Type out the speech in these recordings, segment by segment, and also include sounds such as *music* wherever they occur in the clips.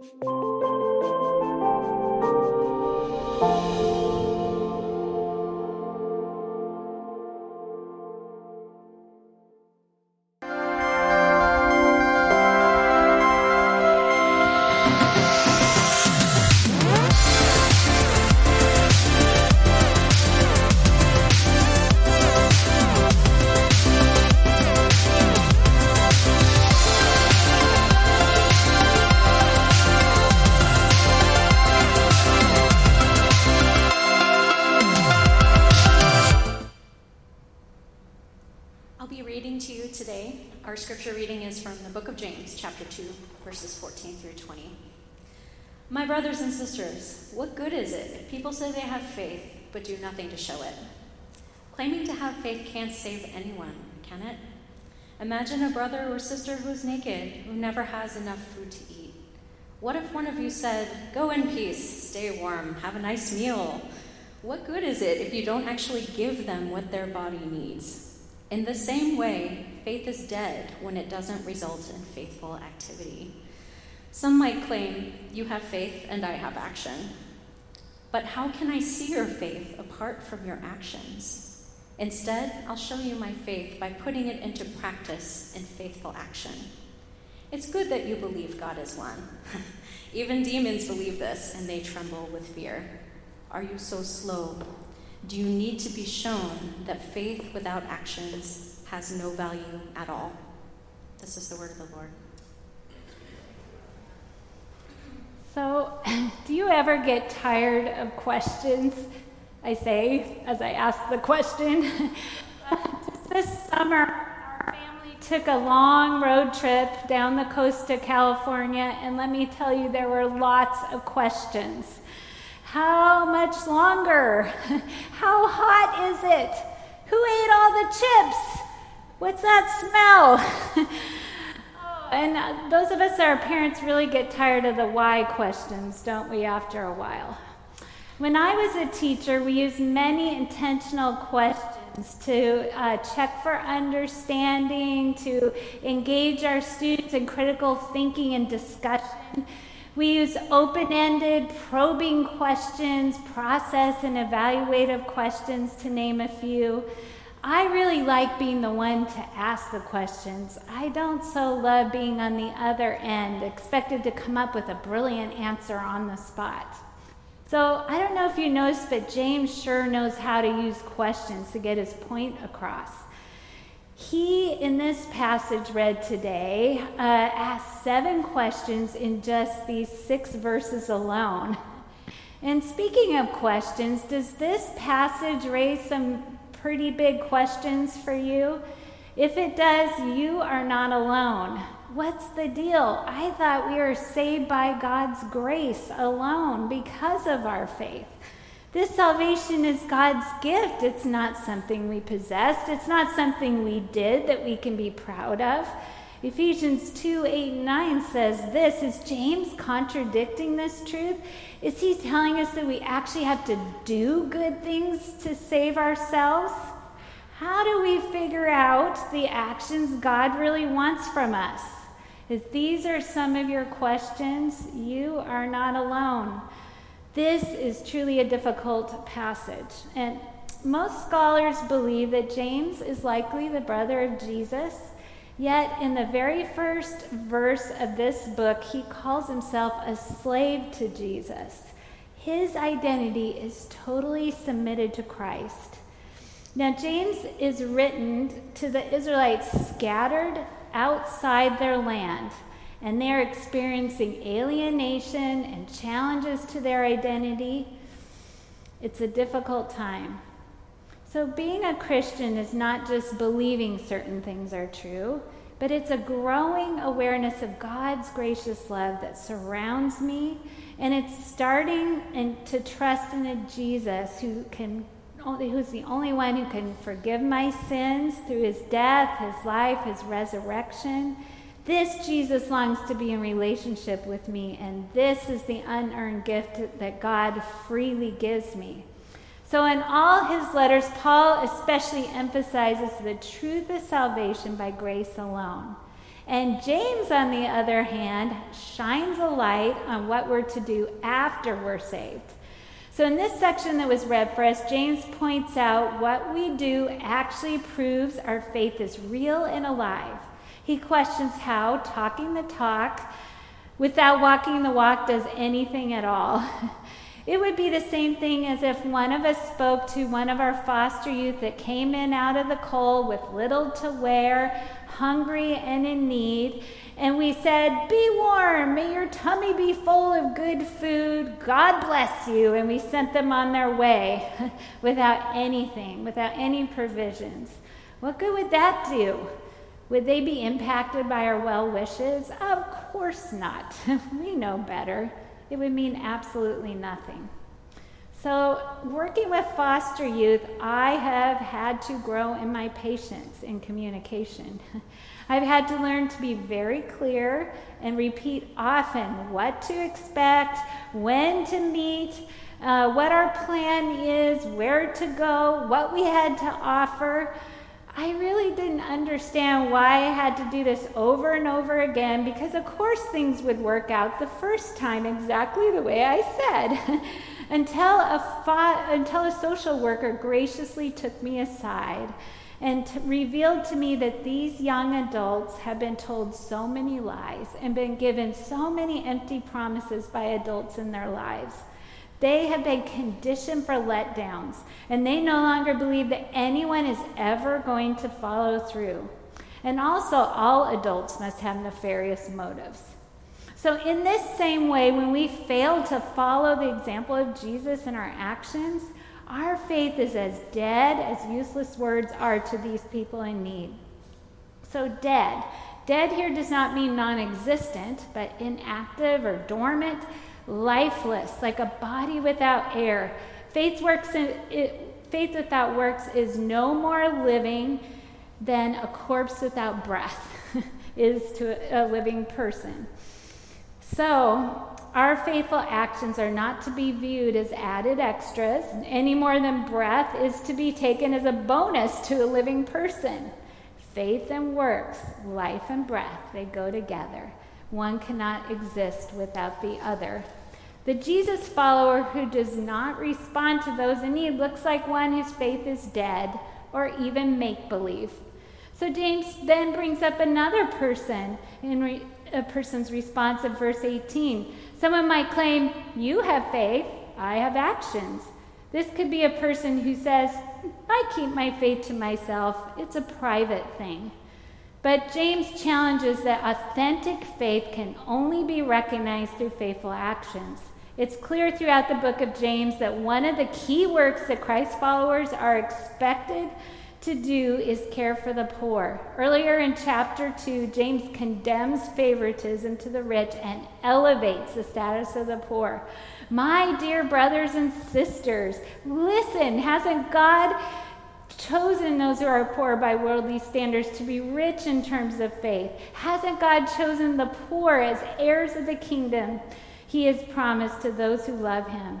My but do nothing to show it? Claiming to have faith can't save anyone, can it? Imagine a brother or sister who is naked, who never has enough food to eat. What if one of you said, Go in peace, stay warm, have a nice meal? What good is it if you don't actually give them what their body needs? In the same way, faith is dead when it doesn't result in faithful activity. Some might claim, You have faith and I have action. But how can I see your faith apart from your actions? Instead, I'll show you my faith by putting it into practice in faithful action. It's good that you believe God is one. *laughs* Even demons believe this and they tremble with fear. Are you so slow? Do you need to be shown that faith without actions has no value at all? This is the word of the Lord. So, *clears throat* do you ever get tired of questions? I say as I ask the question. *laughs* this summer, our family took a long road trip down the coast of California, and let me tell you, there were lots of questions. How much longer? *laughs* How hot is it? Who ate all the chips? What's that smell? *laughs* and those of us that are parents really get tired of the why questions, don't we, after a while? When I was a teacher, we used many intentional questions to uh, check for understanding, to engage our students in critical thinking and discussion. We use open ended, probing questions, process and evaluative questions, to name a few. I really like being the one to ask the questions. I don't so love being on the other end, expected to come up with a brilliant answer on the spot. So I don't know if you noticed, but James sure knows how to use questions to get his point across. He, in this passage read today, uh, asked seven questions in just these six verses alone. And speaking of questions, does this passage raise some pretty big questions for you? If it does, you are not alone. What's the deal? I thought we were saved by God's grace alone because of our faith. This salvation is God's gift. It's not something we possessed. It's not something we did that we can be proud of. Ephesians 2 8 and 9 says this. Is James contradicting this truth? Is he telling us that we actually have to do good things to save ourselves? How do we figure out the actions God really wants from us? If these are some of your questions, you are not alone. This is truly a difficult passage. And most scholars believe that James is likely the brother of Jesus. Yet, in the very first verse of this book, he calls himself a slave to Jesus. His identity is totally submitted to Christ. Now, James is written to the Israelites scattered outside their land, and they're experiencing alienation and challenges to their identity. It's a difficult time. So, being a Christian is not just believing certain things are true, but it's a growing awareness of God's gracious love that surrounds me, and it's starting and to trust in a Jesus who can who's the only one who can forgive my sins through his death, his life, his resurrection. This Jesus longs to be in relationship with me, and this is the unearned gift that God freely gives me. So, in all his letters, Paul especially emphasizes the truth of salvation by grace alone. And James, on the other hand, shines a light on what we're to do after we're saved. So, in this section that was read for us, James points out what we do actually proves our faith is real and alive. He questions how talking the talk without walking the walk does anything at all. *laughs* It would be the same thing as if one of us spoke to one of our foster youth that came in out of the cold with little to wear, hungry and in need, and we said, Be warm, may your tummy be full of good food, God bless you. And we sent them on their way *laughs* without anything, without any provisions. What good would that do? Would they be impacted by our well wishes? Of course not. *laughs* we know better. It would mean absolutely nothing. So, working with foster youth, I have had to grow in my patience in communication. *laughs* I've had to learn to be very clear and repeat often what to expect, when to meet, uh, what our plan is, where to go, what we had to offer. I really didn't understand why I had to do this over and over again because, of course, things would work out the first time exactly the way I said. *laughs* until, a until a social worker graciously took me aside and t- revealed to me that these young adults have been told so many lies and been given so many empty promises by adults in their lives. They have been conditioned for letdowns, and they no longer believe that anyone is ever going to follow through. And also, all adults must have nefarious motives. So, in this same way, when we fail to follow the example of Jesus in our actions, our faith is as dead as useless words are to these people in need. So, dead. Dead here does not mean non existent, but inactive or dormant lifeless, like a body without air. Faith, works in, it, faith without works is no more living than a corpse without breath *laughs* is to a living person. So, our faithful actions are not to be viewed as added extras any more than breath is to be taken as a bonus to a living person. Faith and works, life and breath, they go together. One cannot exist without the other. The Jesus follower who does not respond to those in need looks like one whose faith is dead or even make believe. So James then brings up another person in re- a person's response of verse 18. Someone might claim, You have faith, I have actions. This could be a person who says, I keep my faith to myself, it's a private thing. But James challenges that authentic faith can only be recognized through faithful actions. It's clear throughout the book of James that one of the key works that Christ followers are expected to do is care for the poor. Earlier in chapter 2, James condemns favoritism to the rich and elevates the status of the poor. My dear brothers and sisters, listen, hasn't God chosen those who are poor by worldly standards to be rich in terms of faith? Hasn't God chosen the poor as heirs of the kingdom he has promised to those who love him?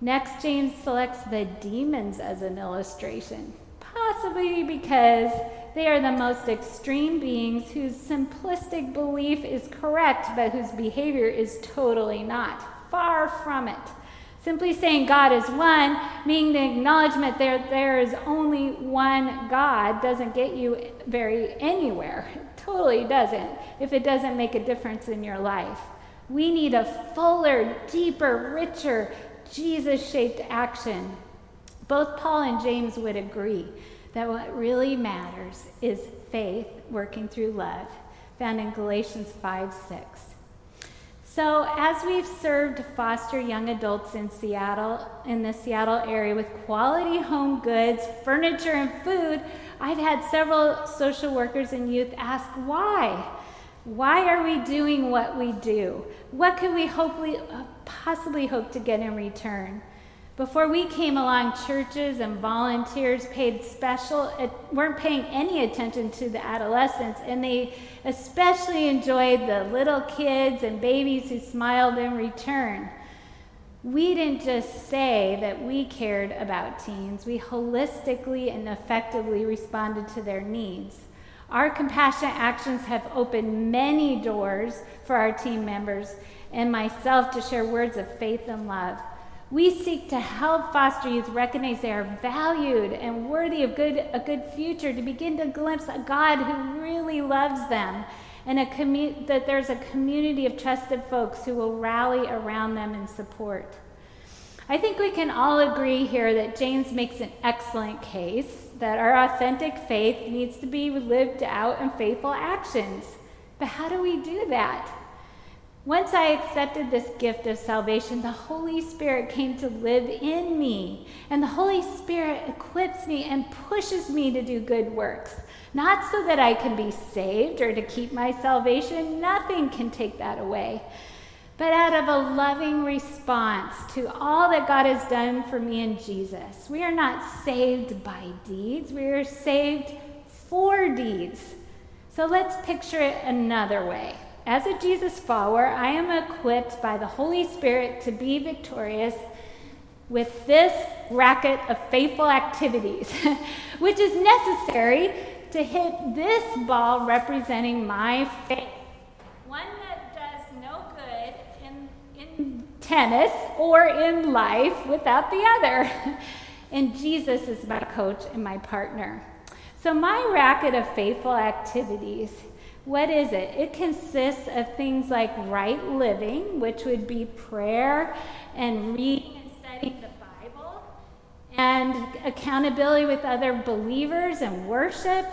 Next, James selects the demons as an illustration, possibly because they are the most extreme beings whose simplistic belief is correct, but whose behavior is totally not. Far from it. Simply saying God is one, meaning the acknowledgement that there is only one God, doesn't get you very anywhere. *laughs* It totally doesn't, if it doesn't make a difference in your life. We need a fuller, deeper, richer, Jesus shaped action. Both Paul and James would agree that what really matters is faith working through love, found in Galatians 5 6. So, as we've served foster young adults in Seattle, in the Seattle area with quality home goods, furniture, and food, I've had several social workers and youth ask why. Why are we doing what we do? What can we hopefully, possibly hope to get in return? Before we came along, churches and volunteers paid special, eh, weren't paying any attention to the adolescents, and they especially enjoyed the little kids and babies who smiled in return. We didn't just say that we cared about teens, we holistically and effectively responded to their needs. Our compassionate actions have opened many doors for our team members and myself to share words of faith and love. We seek to help foster youth recognize they are valued and worthy of good, a good future, to begin to glimpse a God who really loves them, and a commu- that there's a community of trusted folks who will rally around them and support. I think we can all agree here that James makes an excellent case that our authentic faith needs to be lived out in faithful actions. But how do we do that? Once I accepted this gift of salvation, the Holy Spirit came to live in me. And the Holy Spirit equips me and pushes me to do good works. Not so that I can be saved or to keep my salvation, nothing can take that away. But out of a loving response to all that God has done for me in Jesus. We are not saved by deeds, we are saved for deeds. So let's picture it another way. As a Jesus follower, I am equipped by the Holy Spirit to be victorious with this racket of faithful activities, *laughs* which is necessary to hit this ball representing my faith. One that does no good in, in tennis or in life without the other. *laughs* and Jesus is my coach and my partner. So, my racket of faithful activities what is it? It consists of things like right living, which would be prayer and reading and studying the Bible, and accountability with other believers and worship.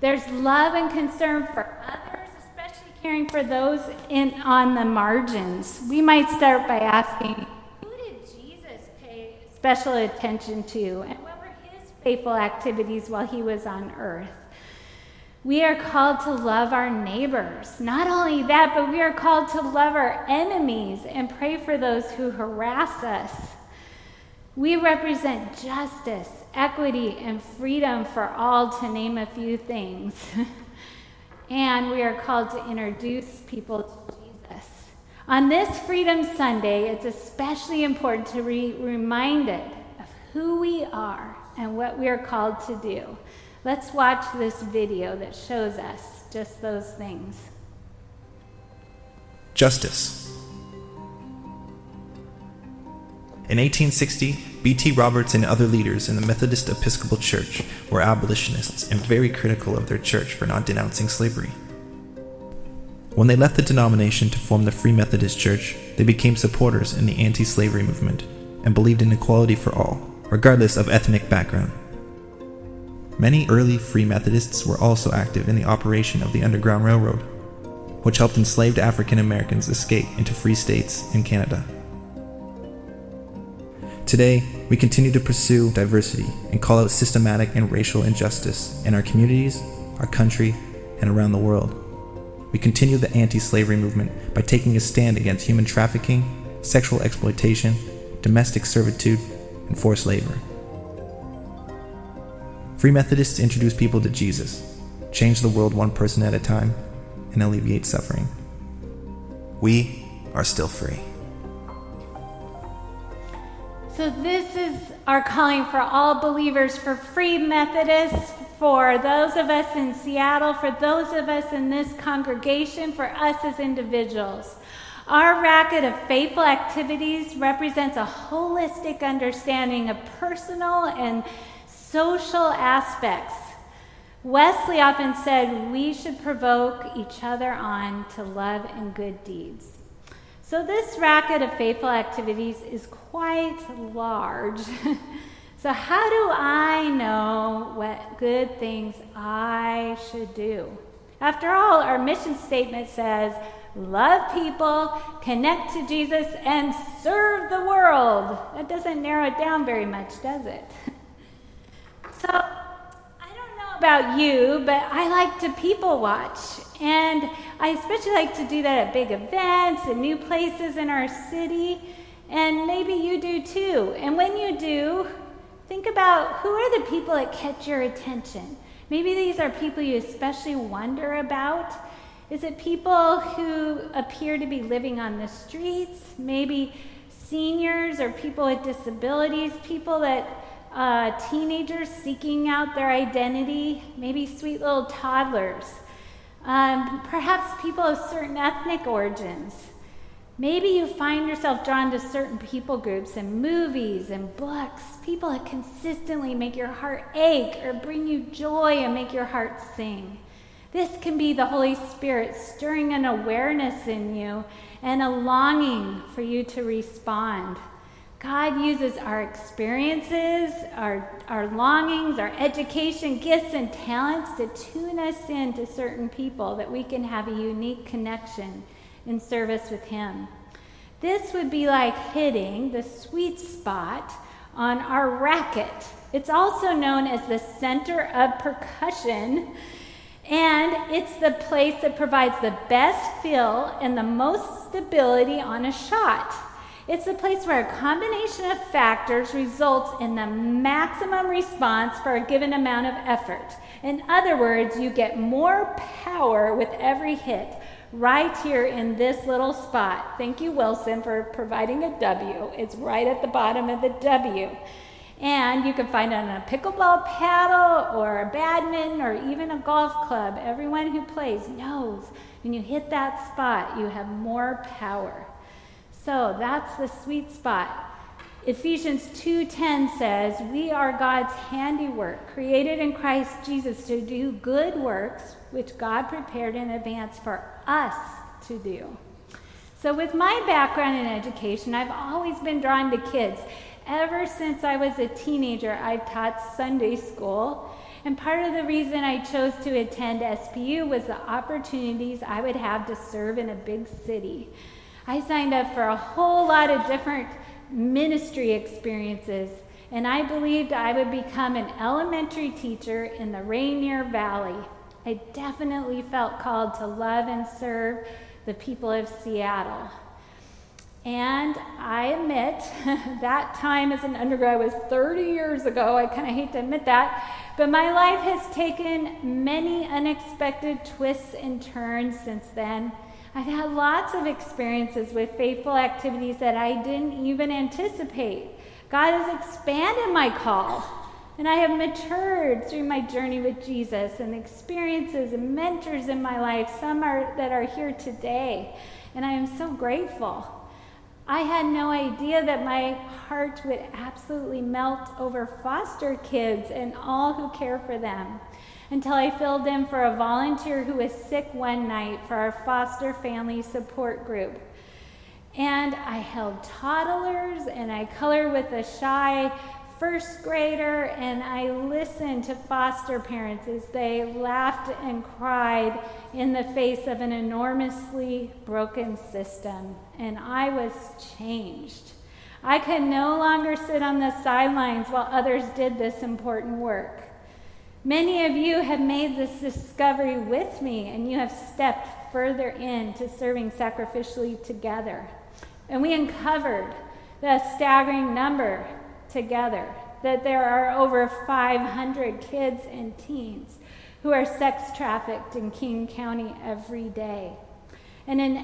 There's love and concern for others, especially caring for those in, on the margins. We might start by asking, who did Jesus pay special attention to, and what were his faithful activities while he was on earth? We are called to love our neighbors. Not only that, but we are called to love our enemies and pray for those who harass us. We represent justice, equity, and freedom for all, to name a few things. *laughs* and we are called to introduce people to Jesus. On this Freedom Sunday, it's especially important to be reminded of who we are and what we are called to do. Let's watch this video that shows us just those things. Justice. In 1860, B.T. Roberts and other leaders in the Methodist Episcopal Church were abolitionists and very critical of their church for not denouncing slavery. When they left the denomination to form the Free Methodist Church, they became supporters in the anti slavery movement and believed in equality for all, regardless of ethnic background. Many early Free Methodists were also active in the operation of the Underground Railroad, which helped enslaved African Americans escape into free states in Canada. Today, we continue to pursue diversity and call out systematic and racial injustice in our communities, our country, and around the world. We continue the anti slavery movement by taking a stand against human trafficking, sexual exploitation, domestic servitude, and forced labor. Free Methodists introduce people to Jesus, change the world one person at a time, and alleviate suffering. We are still free. So, this is our calling for all believers, for Free Methodists, for those of us in Seattle, for those of us in this congregation, for us as individuals. Our racket of faithful activities represents a holistic understanding of personal and social aspects. Wesley often said we should provoke each other on to love and good deeds. So, this racket of faithful activities is quite large. *laughs* so, how do I know what good things I should do? After all, our mission statement says, love people, connect to Jesus, and serve the world. That doesn't narrow it down very much, does it? *laughs* So, I don't know about you, but I like to people watch. And I especially like to do that at big events and new places in our city. And maybe you do too. And when you do, think about who are the people that catch your attention. Maybe these are people you especially wonder about. Is it people who appear to be living on the streets? Maybe seniors or people with disabilities, people that uh, teenagers seeking out their identity, maybe sweet little toddlers, um, perhaps people of certain ethnic origins. Maybe you find yourself drawn to certain people groups and movies and books, people that consistently make your heart ache or bring you joy and make your heart sing. This can be the Holy Spirit stirring an awareness in you and a longing for you to respond. God uses our experiences, our, our longings, our education, gifts, and talents to tune us in to certain people that we can have a unique connection in service with Him. This would be like hitting the sweet spot on our racket. It's also known as the center of percussion, and it's the place that provides the best feel and the most stability on a shot. It's a place where a combination of factors results in the maximum response for a given amount of effort. In other words, you get more power with every hit right here in this little spot. Thank you, Wilson, for providing a W. It's right at the bottom of the W. And you can find it on a pickleball paddle or a badminton or even a golf club. Everyone who plays knows when you hit that spot, you have more power. So that's the sweet spot. Ephesians 2:10 says, "We are God's handiwork, created in Christ Jesus to do good works which God prepared in advance for us to do." So with my background in education, I've always been drawn to kids. Ever since I was a teenager, I've taught Sunday school, and part of the reason I chose to attend SPU was the opportunities I would have to serve in a big city. I signed up for a whole lot of different ministry experiences, and I believed I would become an elementary teacher in the Rainier Valley. I definitely felt called to love and serve the people of Seattle. And I admit *laughs* that time as an undergrad was 30 years ago. I kind of hate to admit that. But my life has taken many unexpected twists and turns since then. I've had lots of experiences with faithful activities that I didn't even anticipate. God has expanded my call, and I have matured through my journey with Jesus and experiences and mentors in my life, some are, that are here today. And I am so grateful. I had no idea that my heart would absolutely melt over foster kids and all who care for them until I filled in for a volunteer who was sick one night for our foster family support group. And I held toddlers and I colored with a shy first grader, and I listened to foster parents as they laughed and cried in the face of an enormously broken system. And I was changed. I could no longer sit on the sidelines while others did this important work. Many of you have made this discovery with me, and you have stepped further into serving sacrificially together. And we uncovered the staggering number together that there are over 500 kids and teens who are sex trafficked in King County every day. And an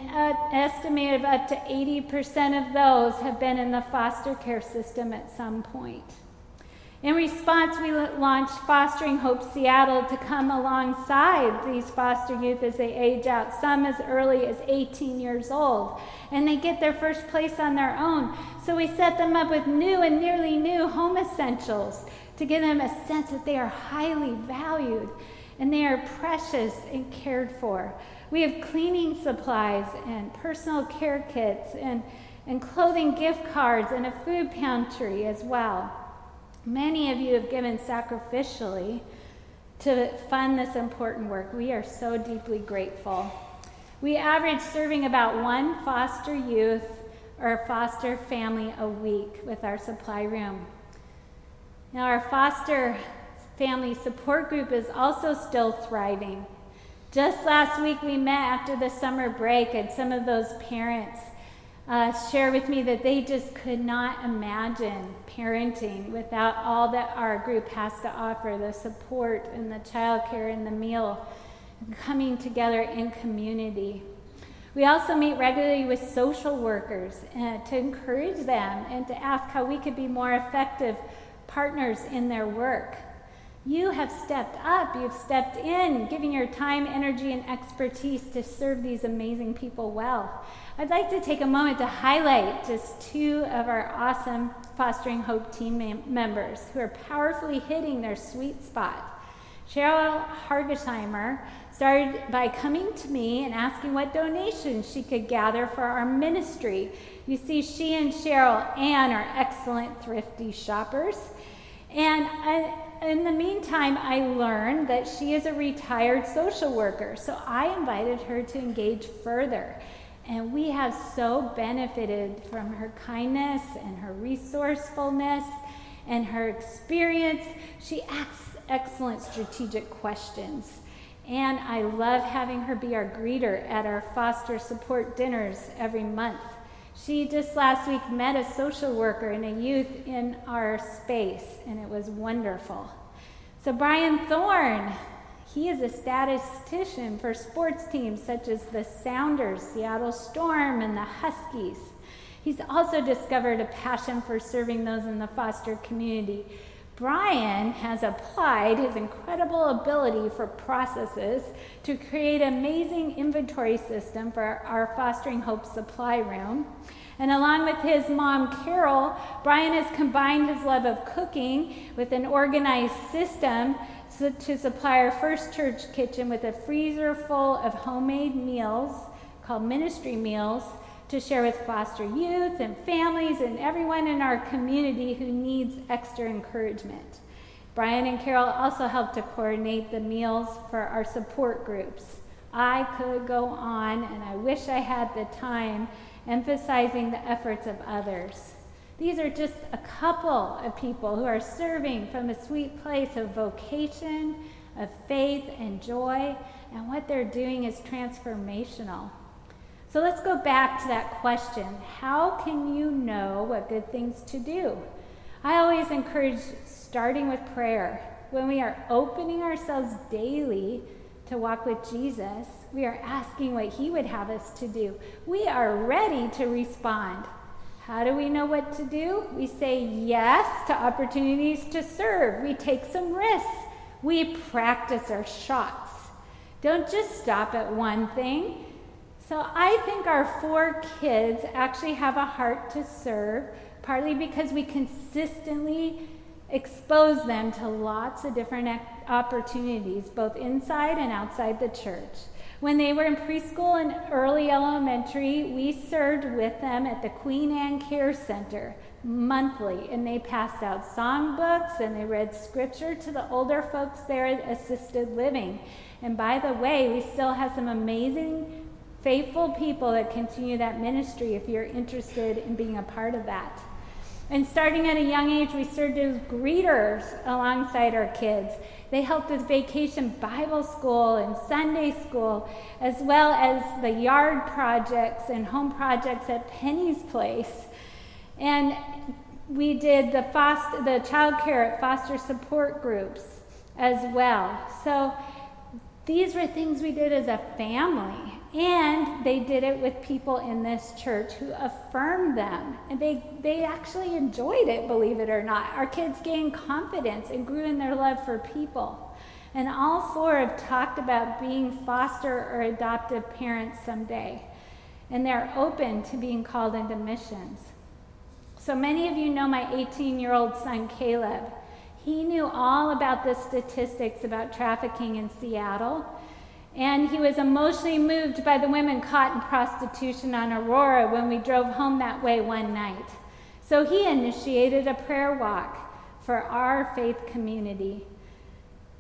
estimate of up to 80% of those have been in the foster care system at some point. In response, we launched Fostering Hope Seattle to come alongside these foster youth as they age out, some as early as 18 years old, and they get their first place on their own. So we set them up with new and nearly new home essentials to give them a sense that they are highly valued and they are precious and cared for. We have cleaning supplies and personal care kits and, and clothing gift cards and a food pantry as well. Many of you have given sacrificially to fund this important work. We are so deeply grateful. We average serving about one foster youth or foster family a week with our supply room. Now, our foster family support group is also still thriving. Just last week, we met after the summer break, and some of those parents uh, share with me that they just could not imagine parenting without all that our group has to offer the support and the childcare and the meal, coming together in community. We also meet regularly with social workers uh, to encourage them and to ask how we could be more effective partners in their work. You have stepped up, you've stepped in, giving your time, energy, and expertise to serve these amazing people well. I'd like to take a moment to highlight just two of our awesome Fostering Hope team mem- members who are powerfully hitting their sweet spot. Cheryl Hargesheimer started by coming to me and asking what donations she could gather for our ministry. You see, she and Cheryl Ann are excellent, thrifty shoppers. And I, in the meantime, I learned that she is a retired social worker. So I invited her to engage further. And we have so benefited from her kindness and her resourcefulness and her experience. She asks excellent strategic questions. And I love having her be our greeter at our foster support dinners every month. She just last week met a social worker and a youth in our space, and it was wonderful. So, Brian Thorne, he is a statistician for sports teams such as the Sounders, Seattle Storm, and the Huskies. He's also discovered a passion for serving those in the foster community. Brian has applied his incredible ability for processes to create an amazing inventory system for our Fostering Hope supply room. And along with his mom, Carol, Brian has combined his love of cooking with an organized system to supply our first church kitchen with a freezer full of homemade meals called ministry meals to share with foster youth and families and everyone in our community who needs extra encouragement. Brian and Carol also helped to coordinate the meals for our support groups. I could go on, and I wish I had the time emphasizing the efforts of others. These are just a couple of people who are serving from a sweet place of vocation, of faith, and joy, and what they're doing is transformational. So let's go back to that question How can you know what good things to do? I always encourage starting with prayer. When we are opening ourselves daily to walk with Jesus, we are asking what He would have us to do. We are ready to respond. How do we know what to do? We say yes to opportunities to serve. We take some risks. We practice our shots. Don't just stop at one thing. So I think our four kids actually have a heart to serve, partly because we consistently expose them to lots of different opportunities, both inside and outside the church. When they were in preschool and early elementary, we served with them at the Queen Anne Care Center monthly, and they passed out songbooks and they read scripture to the older folks there at assisted living. And by the way, we still have some amazing, faithful people that continue that ministry if you're interested in being a part of that. And starting at a young age, we served as greeters alongside our kids. They helped with vacation Bible school and Sunday school, as well as the yard projects and home projects at Penny's Place. And we did the, foster, the child care at foster support groups as well. So these were things we did as a family. And they did it with people in this church who affirmed them. And they, they actually enjoyed it, believe it or not. Our kids gained confidence and grew in their love for people. And all four have talked about being foster or adoptive parents someday. And they're open to being called into missions. So many of you know my 18 year old son, Caleb. He knew all about the statistics about trafficking in Seattle and he was emotionally moved by the women caught in prostitution on Aurora when we drove home that way one night. So he initiated a prayer walk for our faith community.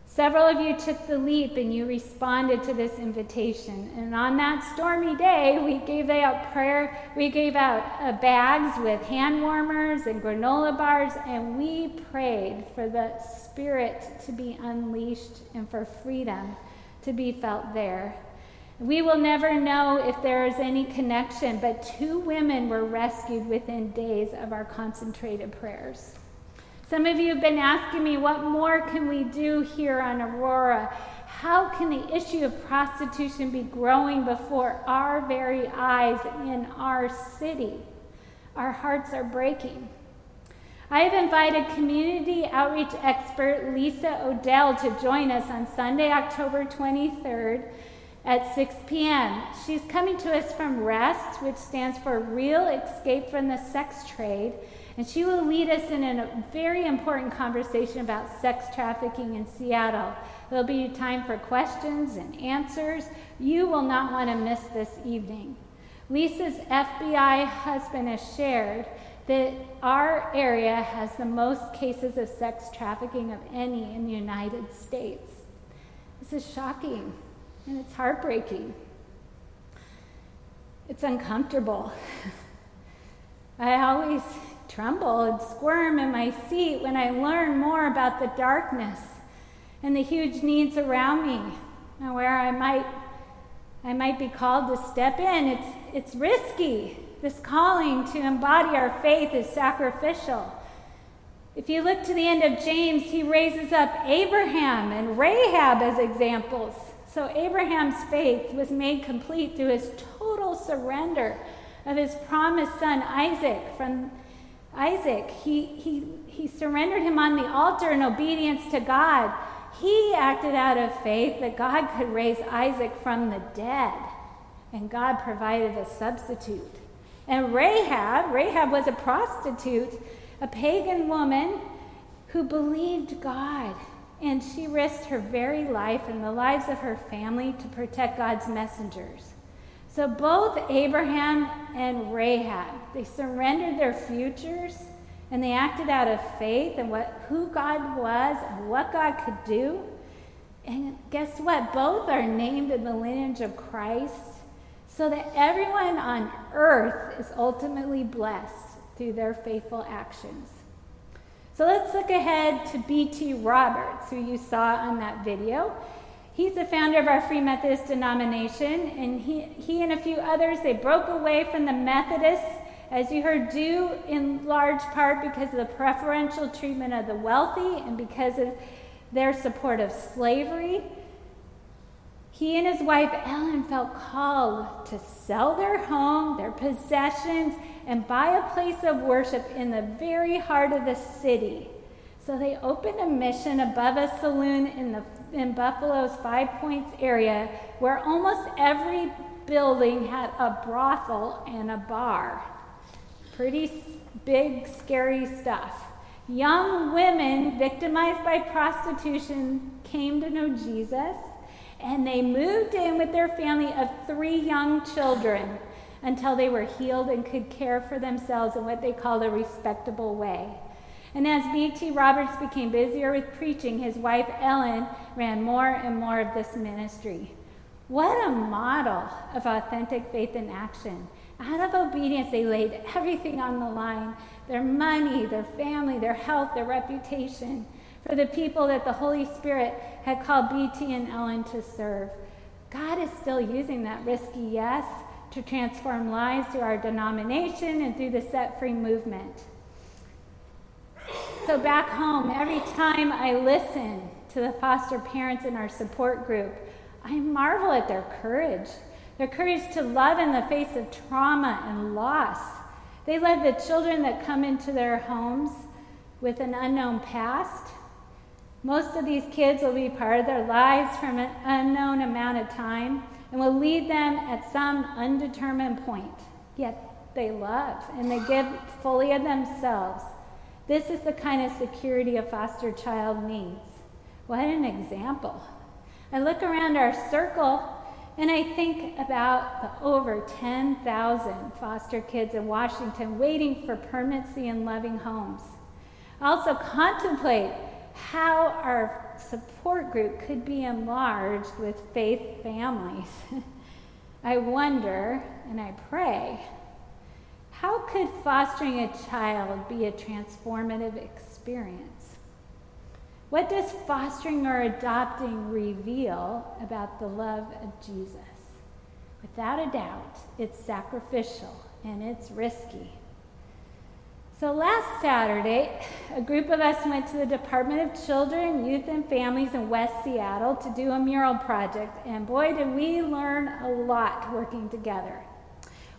Several of you took the leap and you responded to this invitation. And on that stormy day, we gave out prayer, we gave out uh, bags with hand warmers and granola bars, and we prayed for the Spirit to be unleashed and for freedom to be felt there. We will never know if there is any connection, but two women were rescued within days of our concentrated prayers. Some of you have been asking me, what more can we do here on Aurora? How can the issue of prostitution be growing before our very eyes in our city? Our hearts are breaking. I have invited community outreach expert Lisa Odell to join us on Sunday, October 23rd at 6 p.m. She's coming to us from REST, which stands for Real Escape from the Sex Trade, and she will lead us in a very important conversation about sex trafficking in Seattle. There'll be time for questions and answers. You will not want to miss this evening. Lisa's FBI husband has shared that our area has the most cases of sex trafficking of any in the United States. This is shocking and it's heartbreaking. It's uncomfortable. *laughs* I always tremble and squirm in my seat when I learn more about the darkness and the huge needs around me and where I might I might be called to step in. It's it's risky. This calling to embody our faith is sacrificial. If you look to the end of James, he raises up Abraham and Rahab as examples. So Abraham's faith was made complete through his total surrender of his promised son Isaac from Isaac. He, he, he surrendered him on the altar in obedience to God. He acted out of faith that God could raise Isaac from the dead, and God provided a substitute. And Rahab, Rahab was a prostitute, a pagan woman who believed God. And she risked her very life and the lives of her family to protect God's messengers. So both Abraham and Rahab, they surrendered their futures and they acted out of faith and what who God was and what God could do. And guess what? Both are named in the lineage of Christ so that everyone on earth is ultimately blessed through their faithful actions. So let's look ahead to B.T. Roberts, who you saw on that video. He's the founder of our Free Methodist denomination, and he, he and a few others, they broke away from the Methodists, as you heard, due in large part because of the preferential treatment of the wealthy and because of their support of slavery. He and his wife Ellen felt called to sell their home, their possessions, and buy a place of worship in the very heart of the city. So they opened a mission above a saloon in, the, in Buffalo's Five Points area where almost every building had a brothel and a bar. Pretty big, scary stuff. Young women victimized by prostitution came to know Jesus and they moved in with their family of three young children until they were healed and could care for themselves in what they called a respectable way. And as B.T. Roberts became busier with preaching, his wife Ellen ran more and more of this ministry. What a model of authentic faith in action. Out of obedience, they laid everything on the line their money, their family, their health, their reputation for the people that the Holy Spirit had called BT and Ellen to serve. God is still using that risky yes to transform lives through our denomination and through the set free movement. So, back home, every time I listen to the foster parents in our support group, I marvel at their courage, their courage to love in the face of trauma and loss. They led the children that come into their homes with an unknown past most of these kids will be part of their lives from an unknown amount of time and will lead them at some undetermined point. Yet they love and they give fully of themselves. This is the kind of security a foster child needs. What an example. I look around our circle and I think about the over 10,000 foster kids in Washington waiting for permanency and loving homes. I also contemplate how our support group could be enlarged with faith families. *laughs* I wonder and I pray how could fostering a child be a transformative experience? What does fostering or adopting reveal about the love of Jesus? Without a doubt, it's sacrificial and it's risky. So last Saturday, a group of us went to the Department of Children, Youth, and Families in West Seattle to do a mural project, and boy, did we learn a lot working together.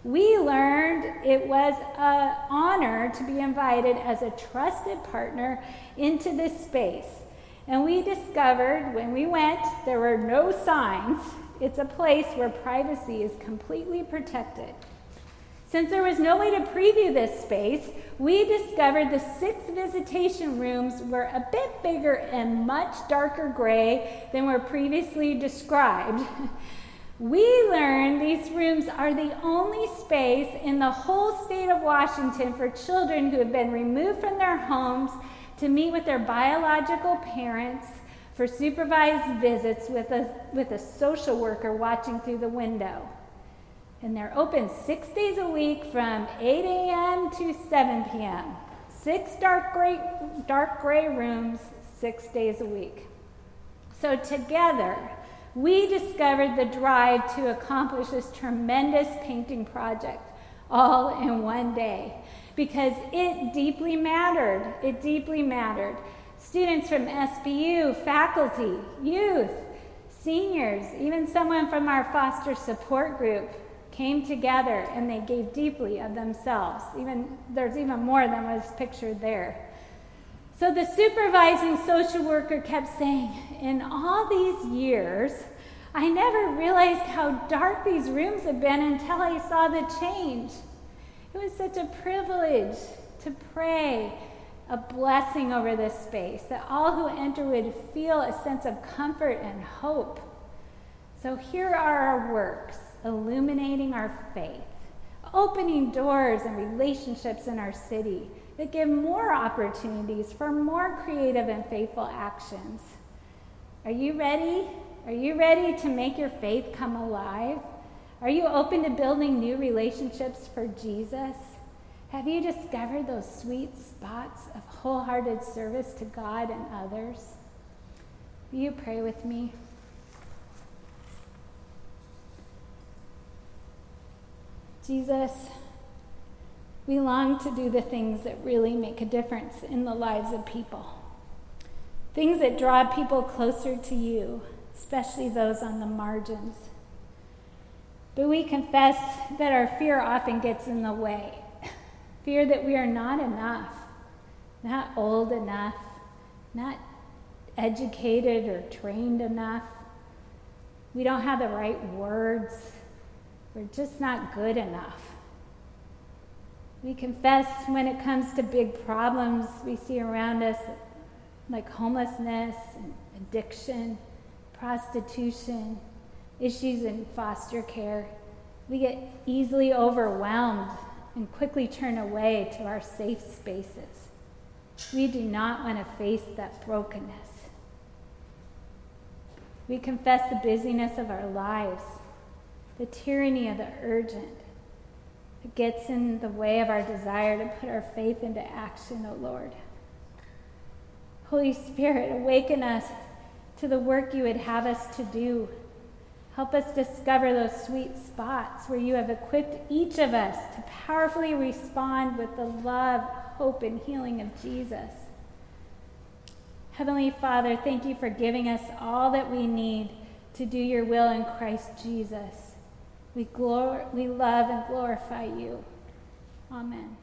we learned it was an honor to be invited as a trusted partner into this space. And we discovered when we went, there were no signs. It's a place where privacy is completely protected. Since there was no way to preview this space, we discovered the six visitation rooms were a bit bigger and much darker gray than were previously described. *laughs* we learned these rooms are the only space in the whole state of Washington for children who have been removed from their homes to meet with their biological parents for supervised visits with a, with a social worker watching through the window. And they're open six days a week from 8 a.m. to 7 p.m. Six dark gray, dark gray rooms, six days a week. So together, we discovered the drive to accomplish this tremendous painting project all in one day because it deeply mattered. It deeply mattered. Students from SBU, faculty, youth, seniors, even someone from our foster support group came together and they gave deeply of themselves. Even there's even more than was pictured there. So the supervising social worker kept saying, In all these years, I never realized how dark these rooms had been until I saw the change. It was such a privilege to pray a blessing over this space, that all who enter would feel a sense of comfort and hope. So here are our works illuminating our faith, opening doors and relationships in our city that give more opportunities for more creative and faithful actions. Are you ready? Are you ready to make your faith come alive? Are you open to building new relationships for Jesus? Have you discovered those sweet spots of wholehearted service to God and others? Will you pray with me? Jesus, we long to do the things that really make a difference in the lives of people. Things that draw people closer to you, especially those on the margins. But we confess that our fear often gets in the way *laughs* fear that we are not enough, not old enough, not educated or trained enough. We don't have the right words we're just not good enough. We confess when it comes to big problems we see around us, like homelessness addiction, prostitution, issues in foster care. We get easily overwhelmed and quickly turn away to our safe spaces. We do not want to face that brokenness. We confess the busyness of our lives the tyranny of the urgent that gets in the way of our desire to put our faith into action, O oh Lord. Holy Spirit, awaken us to the work you would have us to do. Help us discover those sweet spots where you have equipped each of us to powerfully respond with the love, hope, and healing of Jesus. Heavenly Father, thank you for giving us all that we need to do your will in Christ Jesus. We, glor- we love and glorify you. Amen.